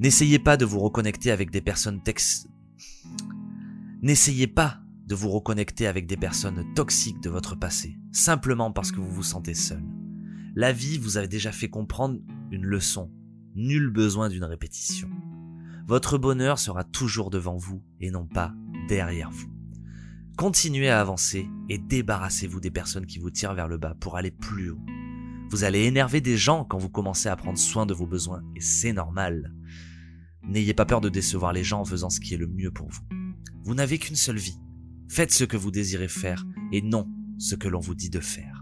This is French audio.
N'essayez pas de vous reconnecter avec des personnes toxiques de votre passé, simplement parce que vous vous sentez seul. La vie vous a déjà fait comprendre une leçon. Nul besoin d'une répétition. Votre bonheur sera toujours devant vous et non pas derrière vous. Continuez à avancer et débarrassez-vous des personnes qui vous tirent vers le bas pour aller plus haut. Vous allez énerver des gens quand vous commencez à prendre soin de vos besoins et c'est normal. N'ayez pas peur de décevoir les gens en faisant ce qui est le mieux pour vous. Vous n'avez qu'une seule vie. Faites ce que vous désirez faire et non ce que l'on vous dit de faire.